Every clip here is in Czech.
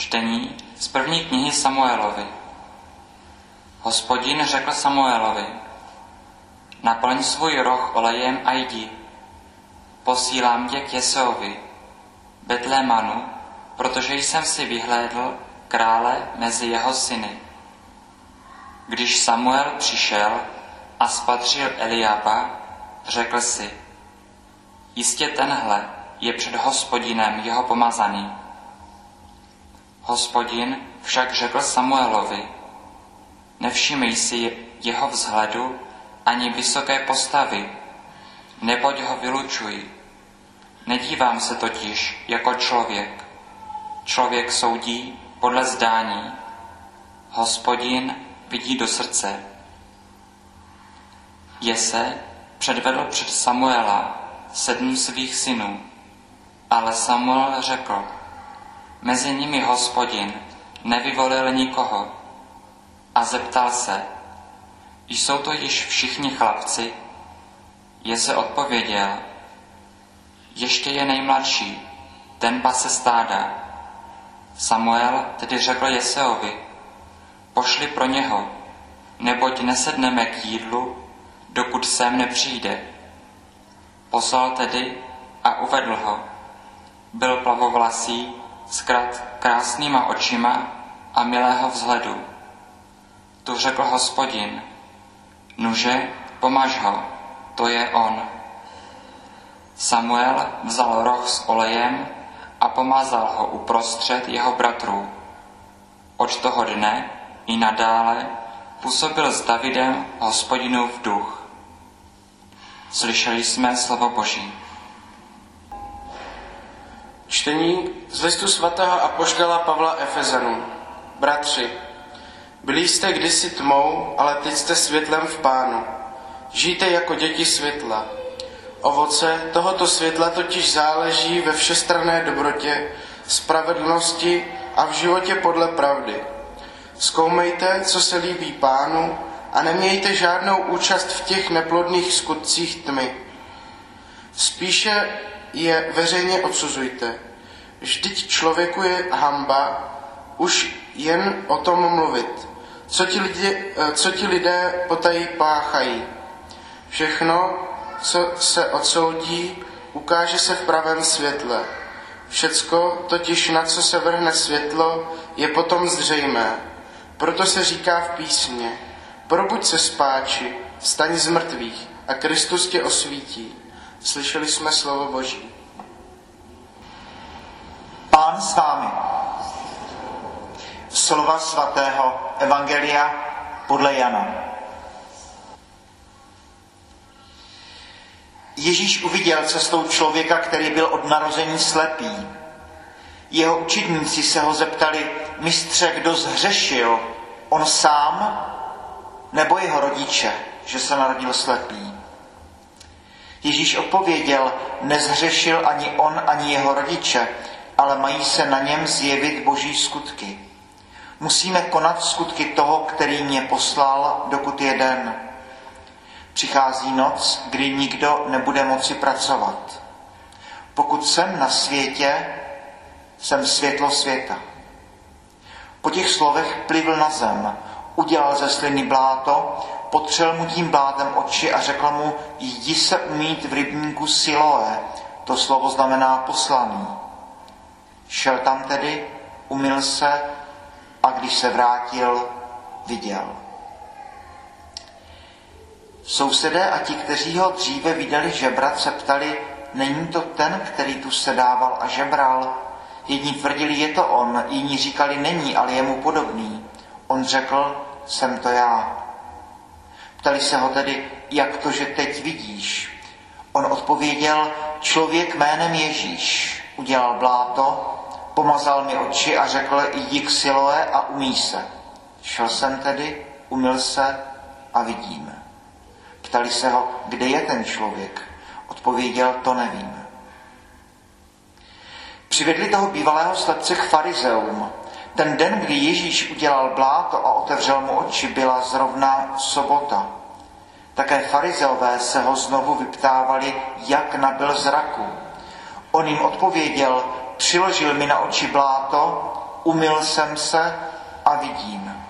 Čtení z první knihy Samuelovi. Hospodin řekl Samuelovi, naplň svůj roh olejem a jdi. Posílám tě k Jesovi, Betlémanu, protože jsem si vyhlédl krále mezi jeho syny. Když Samuel přišel a spatřil Eliába, řekl si, jistě tenhle je před hospodinem jeho pomazaný. Hospodin však řekl Samuelovi, nevšimej si jeho vzhledu ani vysoké postavy, neboť ho vylučuj. Nedívám se totiž jako člověk. Člověk soudí podle zdání. Hospodin vidí do srdce. Jese předvedl před Samuela sedm svých synů, ale Samuel řekl, mezi nimi hospodin nevyvolil nikoho a zeptal se, jsou to již všichni chlapci? Jese odpověděl, ještě je nejmladší, ten pase stáda. Samuel tedy řekl Jeseovi, pošli pro něho, neboť nesedneme k jídlu, dokud sem nepřijde. Poslal tedy a uvedl ho. Byl plavovlasý, s krásnýma očima a milého vzhledu. Tu řekl hospodin, nuže, pomaž ho, to je on. Samuel vzal roh s olejem a pomazal ho uprostřed jeho bratrů. Od toho dne i nadále působil s Davidem hospodinův duch. Slyšeli jsme slovo Boží. Čtení z listu svatého apoštola Pavla Efezanů. Bratři, byli jste kdysi tmou, ale teď jste světlem v pánu. Žijte jako děti světla. Ovoce tohoto světla totiž záleží ve všestranné dobrotě, spravedlnosti a v životě podle pravdy. Zkoumejte, co se líbí pánu a nemějte žádnou účast v těch neplodných skutcích tmy. Spíše je veřejně odsuzujte. Vždyť člověku je hamba už jen o tom mluvit. Co ti lidé, co ti lidé potají páchají. Všechno, co se odsoudí, ukáže se v pravém světle. Všecko, totiž na co se vrhne světlo, je potom zřejmé. Proto se říká v písmě, probuď se spáči, staň z mrtvých a Kristus tě osvítí. Slyšeli jsme slovo Boží. Pán s vámi. Slova svatého Evangelia podle Jana. Ježíš uviděl cestou člověka, který byl od narození slepý. Jeho učitníci se ho zeptali, mistře, kdo zhřešil, on sám nebo jeho rodiče, že se narodil slepý. Ježíš odpověděl, nezhřešil ani on, ani jeho rodiče, ale mají se na něm zjevit boží skutky. Musíme konat skutky toho, který mě poslal, dokud je den. Přichází noc, kdy nikdo nebude moci pracovat. Pokud jsem na světě, jsem světlo světa. Po těch slovech plivl na zem, udělal ze sliny bláto, potřel mu tím blátem oči a řekl mu, jdi se umít v rybníku Siloé. To slovo znamená poslaný. Šel tam tedy, umyl se a když se vrátil, viděl. Sousedé a ti, kteří ho dříve viděli žebrat, se ptali, není to ten, který tu sedával a žebral? Jedni tvrdili, je to on, jiní říkali, není, ale je mu podobný. On řekl, jsem to já. Ptali se ho tedy, jak to, že teď vidíš? On odpověděl, člověk jménem Ježíš udělal bláto, pomazal mi oči a řekl, jdi k Siloé a umí se. Šel jsem tedy, umyl se a vidím. Ptali se ho, kde je ten člověk. Odpověděl, to nevím. Přivedli toho bývalého slepce k farizeum. Ten den, kdy Ježíš udělal bláto a otevřel mu oči, byla zrovna sobota. Také farizeové se ho znovu vyptávali, jak nabil zraku. On jim odpověděl, přiložil mi na oči bláto, umyl jsem se a vidím.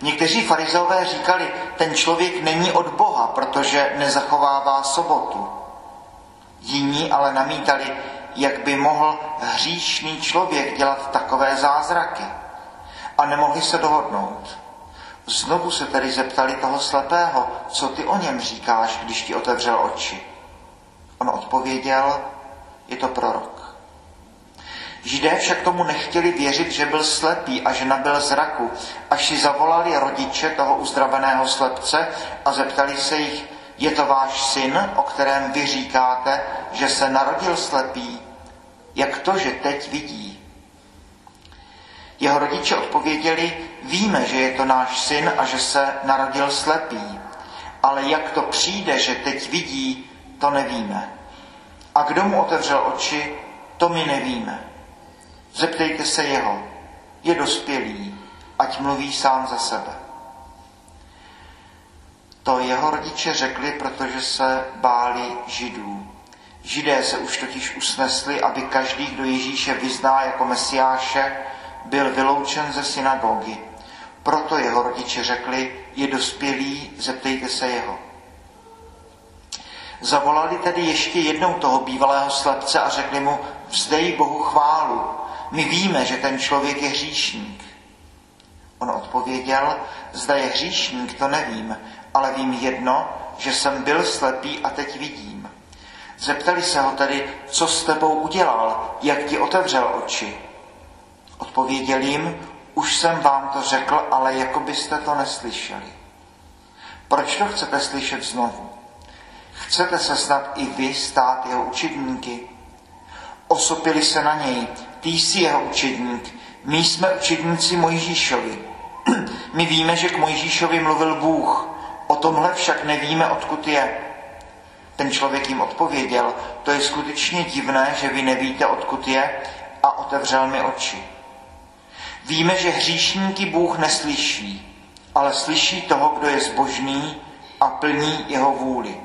Někteří farizové říkali, ten člověk není od Boha, protože nezachovává sobotu. Jiní ale namítali, jak by mohl hříšný člověk dělat takové zázraky. A nemohli se dohodnout. Znovu se tedy zeptali toho slepého, co ty o něm říkáš, když ti otevřel oči. On odpověděl, je to prorok. Židé však tomu nechtěli věřit, že byl slepý a že nabil zraku, až si zavolali rodiče toho uzdraveného slepce a zeptali se jich, je to váš syn, o kterém vy říkáte, že se narodil slepý? Jak to, že teď vidí? Jeho rodiče odpověděli, víme, že je to náš syn a že se narodil slepý, ale jak to přijde, že teď vidí, to nevíme. A kdo mu otevřel oči, to my nevíme. Zeptejte se jeho, je dospělý, ať mluví sám za sebe. To jeho rodiče řekli, protože se báli židů. Židé se už totiž usnesli, aby každý, kdo Ježíše vyzná jako mesiáše, byl vyloučen ze synagogy. Proto jeho rodiče řekli, je dospělý, zeptejte se jeho. Zavolali tedy ještě jednou toho bývalého slepce a řekli mu, vzdej Bohu chválu. My víme, že ten člověk je hříšník. On odpověděl, zda je hříšník, to nevím, ale vím jedno, že jsem byl slepý a teď vidím. Zeptali se ho tedy, co s tebou udělal, jak ti otevřel oči. Odpověděl jim, už jsem vám to řekl, ale jako byste to neslyšeli. Proč to chcete slyšet znovu? Chcete se snad i vy stát jeho učedníky? Osopili se na něj, ty jsi jeho učedník, my jsme učedníci Mojžíšovi. My víme, že k Mojžíšovi mluvil Bůh, o tomhle však nevíme, odkud je. Ten člověk jim odpověděl, to je skutečně divné, že vy nevíte, odkud je, a otevřel mi oči. Víme, že hříšníky Bůh neslyší, ale slyší toho, kdo je zbožný a plní jeho vůli.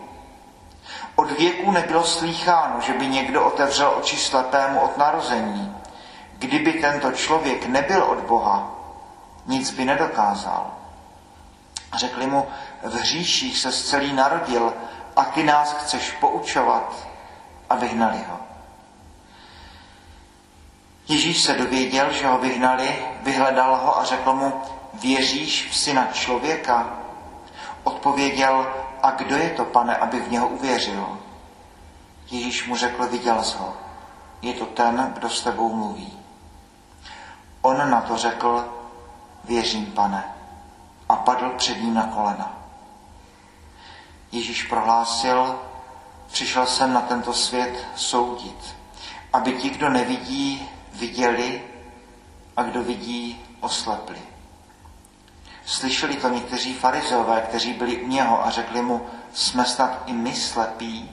Od věku nebylo slýcháno, že by někdo otevřel oči slepému od narození. Kdyby tento člověk nebyl od Boha, nic by nedokázal. Řekli mu, v hříších se celý narodil a ty nás chceš poučovat a vyhnali ho. Ježíš se dověděl, že ho vyhnali, vyhledal ho a řekl mu, věříš v syna člověka? Odpověděl, a kdo je to, pane, aby v něho uvěřil? Ježíš mu řekl, viděl jsi ho. Je to ten, kdo s tebou mluví. On na to řekl, věřím, pane, a padl před ním na kolena. Ježíš prohlásil, přišel jsem na tento svět soudit, aby ti, kdo nevidí, viděli a kdo vidí, oslepli. Slyšeli to někteří farizové, kteří byli u něho a řekli mu, jsme snad i my slepí?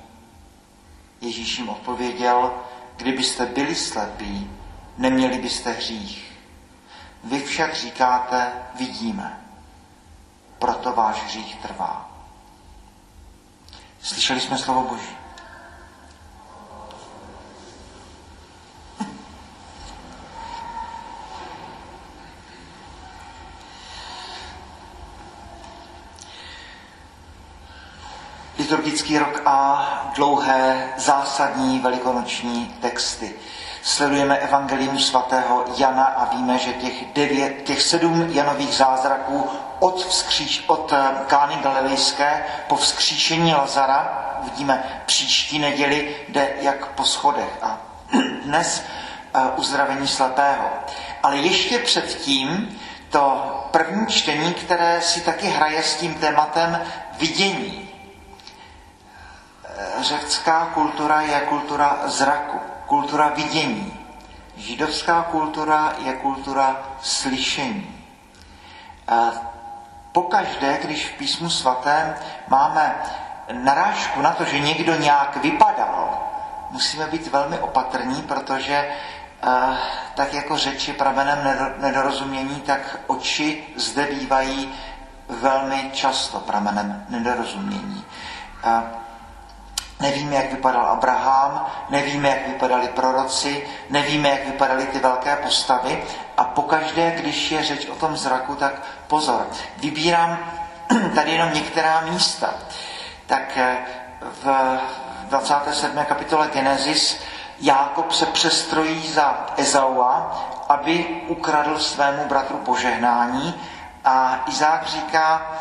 Ježíš jim odpověděl, kdybyste byli slepí, neměli byste hřích. Vy však říkáte, vidíme, proto váš hřích trvá. Slyšeli jsme slovo Boží. Liturgický rok a dlouhé zásadní velikonoční texty. Sledujeme evangelium svatého Jana a víme, že těch, devět, těch sedm Janových zázraků od, vzkříš, od eh, Kány Galilejské po vzkříšení Lazara, vidíme příští neděli, jde jak po schodech a dnes uh, uzdravení slepého. Ale ještě předtím to první čtení, které si taky hraje s tím tématem vidění řecká kultura je kultura zraku, kultura vidění. Židovská kultura je kultura slyšení. Pokaždé, když v písmu svatém máme narážku na to, že někdo nějak vypadal, musíme být velmi opatrní, protože tak jako řeči pramenem nedorozumění, tak oči zde bývají velmi často pramenem nedorozumění. Nevíme, jak vypadal Abraham, nevíme, jak vypadali proroci, nevíme, jak vypadaly ty velké postavy a pokaždé, když je řeč o tom zraku, tak pozor. Vybírám tady jenom některá místa. Tak eh, v 27. kapitole Genesis Jákob se přestrojí za Ezaua, aby ukradl svému bratru požehnání a Izák říká,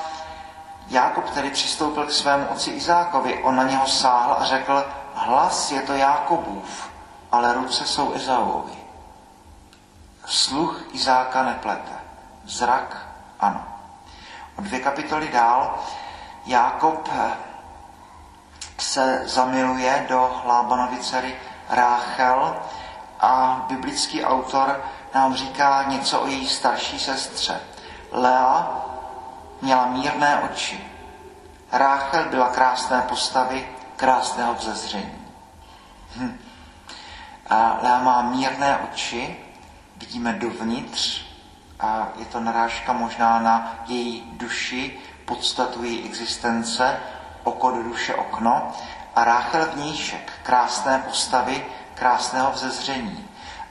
Jákob tedy přistoupil k svému otci Izákovi, on na něho sáhl a řekl, hlas je to Jákobův, ale ruce jsou Ezauovi. Sluch Izáka neplete, zrak ano. O dvě kapitoly dál Jákob eh, se zamiluje do Lábanovy dcery Ráchel a biblický autor nám říká něco o její starší sestře. Lea měla mírné oči. Ráchel byla krásné postavy, krásného vzezření. Hm. A Lea má mírné oči, vidíme dovnitř a je to narážka možná na její duši, podstatu její existence, oko do duše okno a Ráchel vnějšek, krásné postavy, krásného vzezření.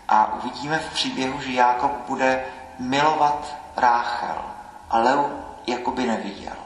A uvidíme v příběhu, že Jákob bude milovat Ráchel a Leu jakoby neviděl.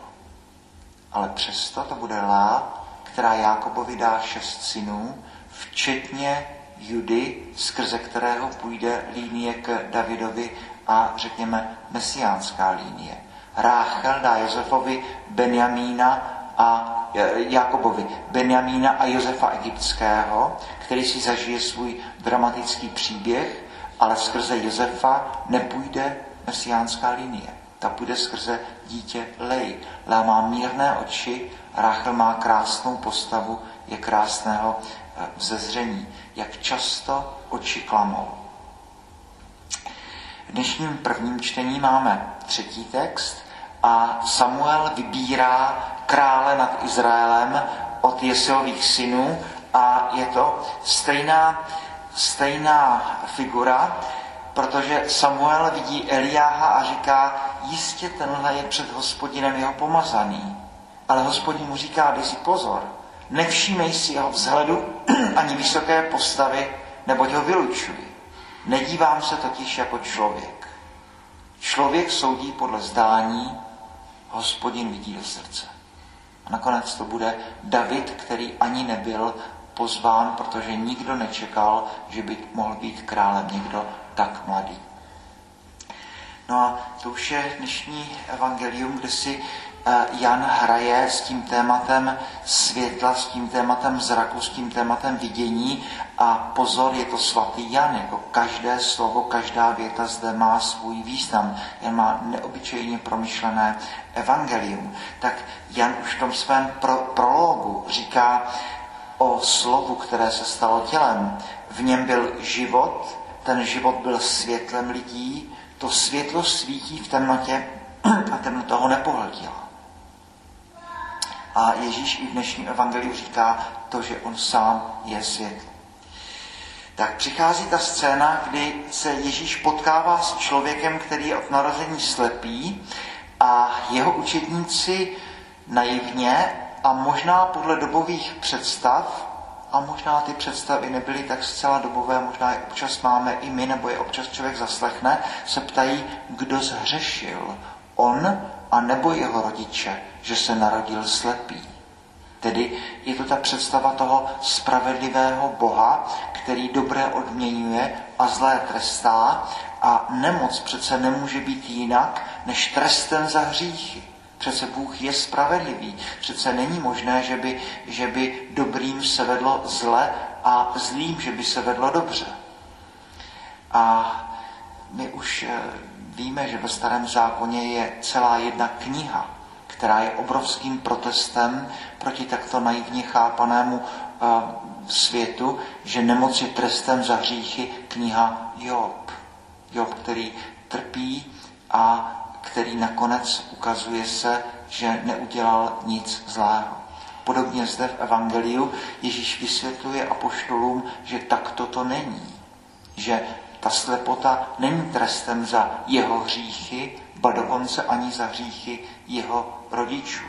Ale přesto to bude Lá, která Jákobovi dá šest synů, včetně Judy, skrze kterého půjde línie k Davidovi a řekněme mesiánská línie. Ráchel dá Josefovi Benjamína a Jakobovi Benjamína a Josefa Egyptského, který si zažije svůj dramatický příběh, ale skrze Josefa nepůjde mesiánská linie. Ta půjde skrze dítě Lej. Lea má mírné oči, Rachel má krásnou postavu, je krásného eh, vzezření. Jak často oči klamou. V dnešním prvním čtení máme třetí text a Samuel vybírá krále nad Izraelem od Jeseových synů a je to stejná, stejná figura, protože Samuel vidí Eliáha a říká, jistě tenhle je před hospodinem jeho pomazaný. Ale hospodin mu říká, dej si pozor, nevšímej si jeho vzhledu ani vysoké postavy, neboť ho vylučuj. Nedívám se totiž jako člověk. Člověk soudí podle zdání, hospodin vidí do srdce. A nakonec to bude David, který ani nebyl pozván, protože nikdo nečekal, že by mohl být králem někdo tak mladý. No a to už je dnešní evangelium, kde si eh, Jan hraje s tím tématem světla, s tím tématem zraku, s tím tématem vidění a pozor, je to svatý Jan, jako každé slovo, každá věta zde má svůj význam. Jan má neobyčejně promyšlené evangelium. Tak Jan už v tom svém pro, prologu říká o slovu, které se stalo tělem. V něm byl život, ten život byl světlem lidí, to světlo svítí v temnotě a temnota ho nepohltila. A Ježíš i v dnešním evangeliu říká to, že on sám je světlo. Tak přichází ta scéna, kdy se Ježíš potkává s člověkem, který je od narození slepý a jeho učedníci naivně a možná podle dobových představ a možná ty představy nebyly tak zcela dobové, možná je občas máme i my, nebo je občas člověk zaslechne, se ptají, kdo zhřešil, on a nebo jeho rodiče, že se narodil slepý. Tedy je to ta představa toho spravedlivého Boha, který dobré odměňuje a zlé trestá a nemoc přece nemůže být jinak než trestem za hříchy. Přece Bůh je spravedlivý. Přece není možné, že by, že by dobrým se vedlo zle a zlým, že by se vedlo dobře. A my už eh, víme, že ve starém zákoně je celá jedna kniha, která je obrovským protestem proti takto naivně chápanému uh, světu, že nemoc je trestem za hříchy kniha Job. Job, který trpí a který nakonec ukazuje se, že neudělal nic zlého. Podobně zde v Evangeliu Ježíš vysvětluje apoštolům, že takto to není. Že ta slepota není trestem za jeho hříchy, ba dokonce ani za hříchy jeho rodičů.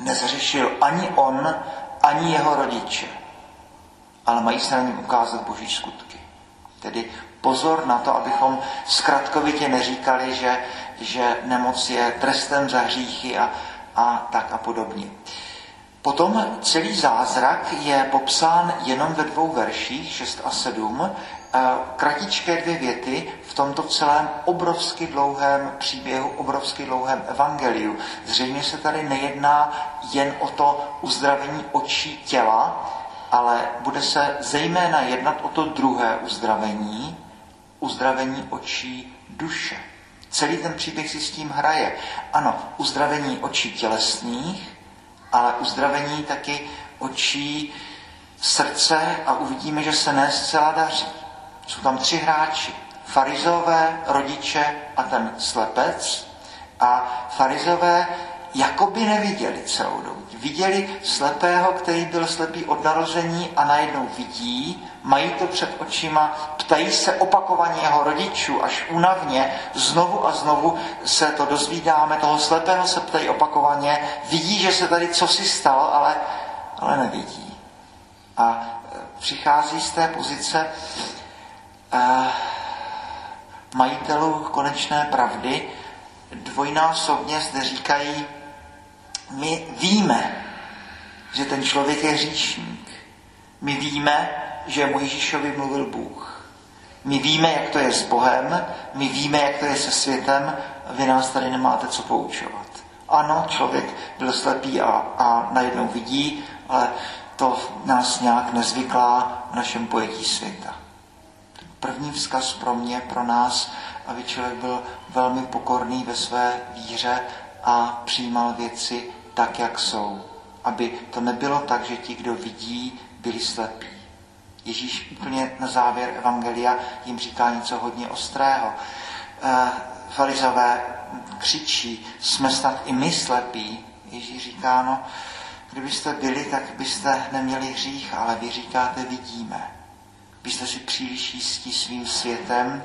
Nezřešil ani on, ani jeho rodiče, ale mají se na něm ukázat boží skutky. Tedy pozor na to, abychom zkratkovitě neříkali, že, že nemoc je trestem za hříchy a, a tak a podobně. Potom celý zázrak je popsán jenom ve dvou verších, 6 a 7, kratičké dvě věty v tomto celém obrovsky dlouhém příběhu, obrovsky dlouhém evangeliu. Zřejmě se tady nejedná jen o to uzdravení očí těla, ale bude se zejména jednat o to druhé uzdravení, uzdravení očí duše. Celý ten příběh si s tím hraje. Ano, uzdravení očí tělesných, ale uzdravení taky očí srdce a uvidíme, že se ne zcela daří. Jsou tam tři hráči. Farizové, rodiče a ten slepec. A farizové jakoby neviděli celou dobu. Viděli slepého, který byl slepý od narození a najednou vidí, mají to před očima, ptají se opakovaně jeho rodičů, až únavně, znovu a znovu se to dozvídáme, toho slepého se ptají opakovaně, vidí, že se tady co si stalo, ale, ale nevidí. A e, přichází z té pozice eh, majitelů konečné pravdy, dvojnásobně zde říkají, my víme, že ten člověk je hříšník. My víme, že Mojžíšovi mluvil Bůh. My víme, jak to je s Bohem, my víme, jak to je se světem, vy nás tady nemáte co poučovat. Ano, člověk byl slepý a, a najednou vidí, ale to nás nějak nezvyklá v našem pojetí světa. První vzkaz pro mě, pro nás, aby člověk byl velmi pokorný ve své víře a přijímal věci tak, jak jsou. Aby to nebylo tak, že ti, kdo vidí, byli slepí. Ježíš úplně na závěr Evangelia jim říká něco hodně ostrého. E, Farizové křičí, jsme snad i my slepí. Ježíš říká, no, kdybyste byli, tak byste neměli hřích, ale vy říkáte, vidíme. Vy jste si příliš jistí svým světem,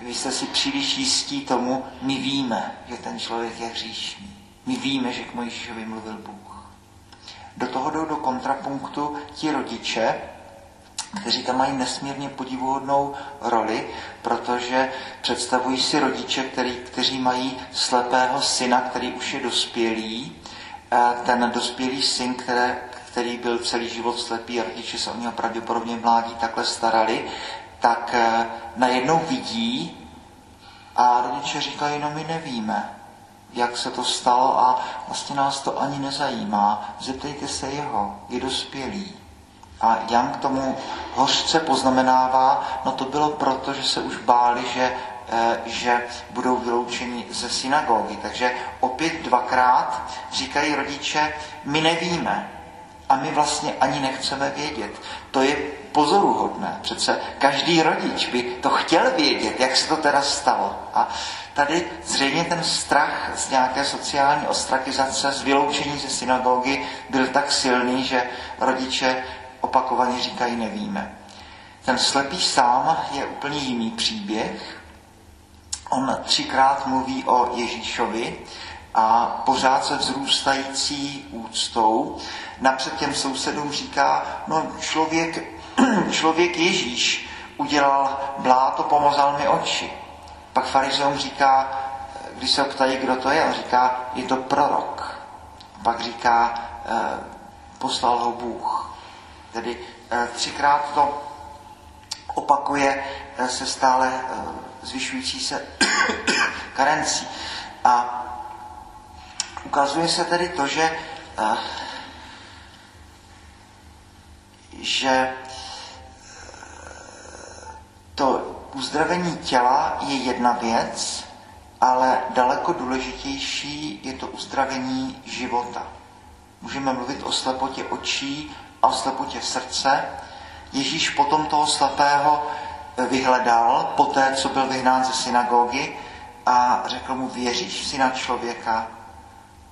vy jste si příliš jistí tomu, my víme, že ten člověk je hříšný. My víme, že k Mojžíšovi mluvil Bůh. Do toho jdou do kontrapunktu ti rodiče, kteří tam mají nesmírně podivuhodnou roli, protože představují si rodiče, který, kteří mají slepého syna, který už je dospělý. Ten dospělý syn, které, který byl celý život slepý a rodiče se o něho pravděpodobně mládí takhle starali, tak eh, najednou vidí a rodiče říkají, no my nevíme, jak se to stalo a vlastně nás to ani nezajímá. Zeptejte se jeho, je dospělý. A Jan k tomu hořce poznamenává, no to bylo proto, že se už báli, že, eh, že budou vyloučeni ze synagogy. Takže opět dvakrát říkají rodiče, my nevíme a my vlastně ani nechceme vědět. To je pozoruhodné. Přece každý rodič by to chtěl vědět, jak se to teda stalo. A tady zřejmě ten strach z nějaké sociální ostrakizace, z vyloučení ze synagogy byl tak silný, že rodiče opakovaně říkají nevíme. Ten slepý sám je úplně jiný příběh. On třikrát mluví o Ježíšovi a pořád se vzrůstající úctou napřed těm sousedům říká, no člověk, člověk Ježíš udělal bláto, pomazal mi oči. Pak farizeum říká, když se ptají, kdo to je, on říká, je to prorok. Pak říká, eh, poslal ho Bůh. Tedy eh, třikrát to opakuje eh, se stále zvyšující se karencí. A ukazuje se tedy to, že že to uzdravení těla je jedna věc, ale daleko důležitější je to uzdravení života. Můžeme mluvit o slepotě očí a o slepotě srdce. Ježíš potom toho slepého vyhledal, poté, co byl vyhnán ze synagogy a řekl mu, věříš v syna člověka?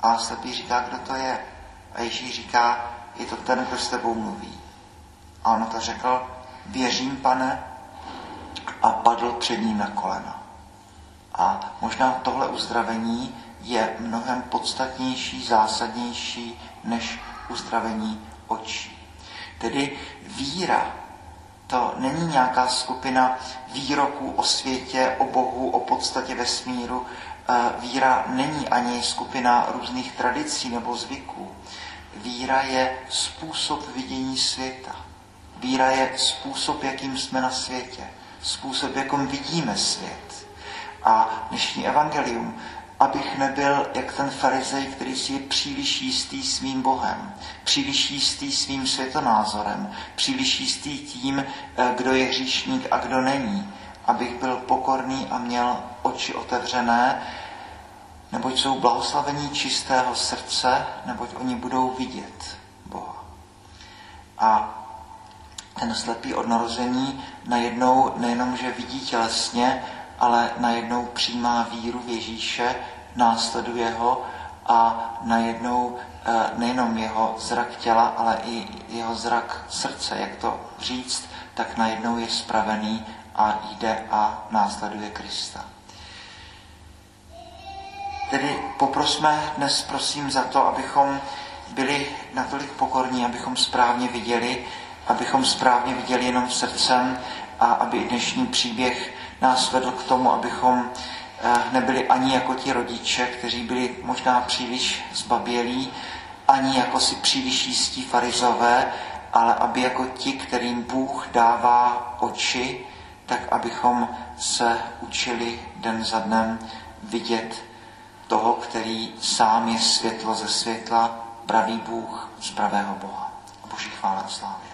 A slepý říká, kdo to je? A Ježíš říká, je to ten, kdo s tebou mluví. A on to řekl, věřím, pane, a padl před ním na kolena. A možná tohle uzdravení je mnohem podstatnější, zásadnější než uzdravení očí. Tedy víra to není nějaká skupina výroků o světě, o Bohu, o podstatě vesmíru. Víra není ani skupina různých tradicí nebo zvyků. Víra je způsob vidění světa. Víra je způsob, jakým jsme na světě. Způsob, jakým vidíme svět. A dnešní evangelium abych nebyl jak ten farizej, který si je příliš jistý svým Bohem, příliš jistý svým světonázorem, příliš jistý tím, eh, kdo je hříšník a kdo není. Abych byl pokorný a měl oči otevřené, neboť jsou blahoslavení čistého srdce, neboť oni budou vidět Boha. A ten slepý od narození najednou nejenom, že vidí tělesně, ale najednou přijímá víru v Ježíše, následuje ho a najednou eh, nejenom jeho zrak těla, ale i jeho zrak srdce, jak to říct, tak najednou je spravený a jde a následuje Krista. Tedy poprosme dnes prosím za to, abychom byli natolik pokorní, abychom správně viděli, abychom správně viděli jenom srdcem a aby dnešní příběh nás vedl k tomu, abychom eh, nebyli ani jako ti rodiče, kteří byli možná příliš zbabělí, ani jako si příliš jistí farizové, ale aby jako ti, kterým Bůh dává oči, tak abychom se učili den za dnem vidět toho, který sám je světlo ze světla, pravý Bůh z pravého Boha. Boží chvála a slávy.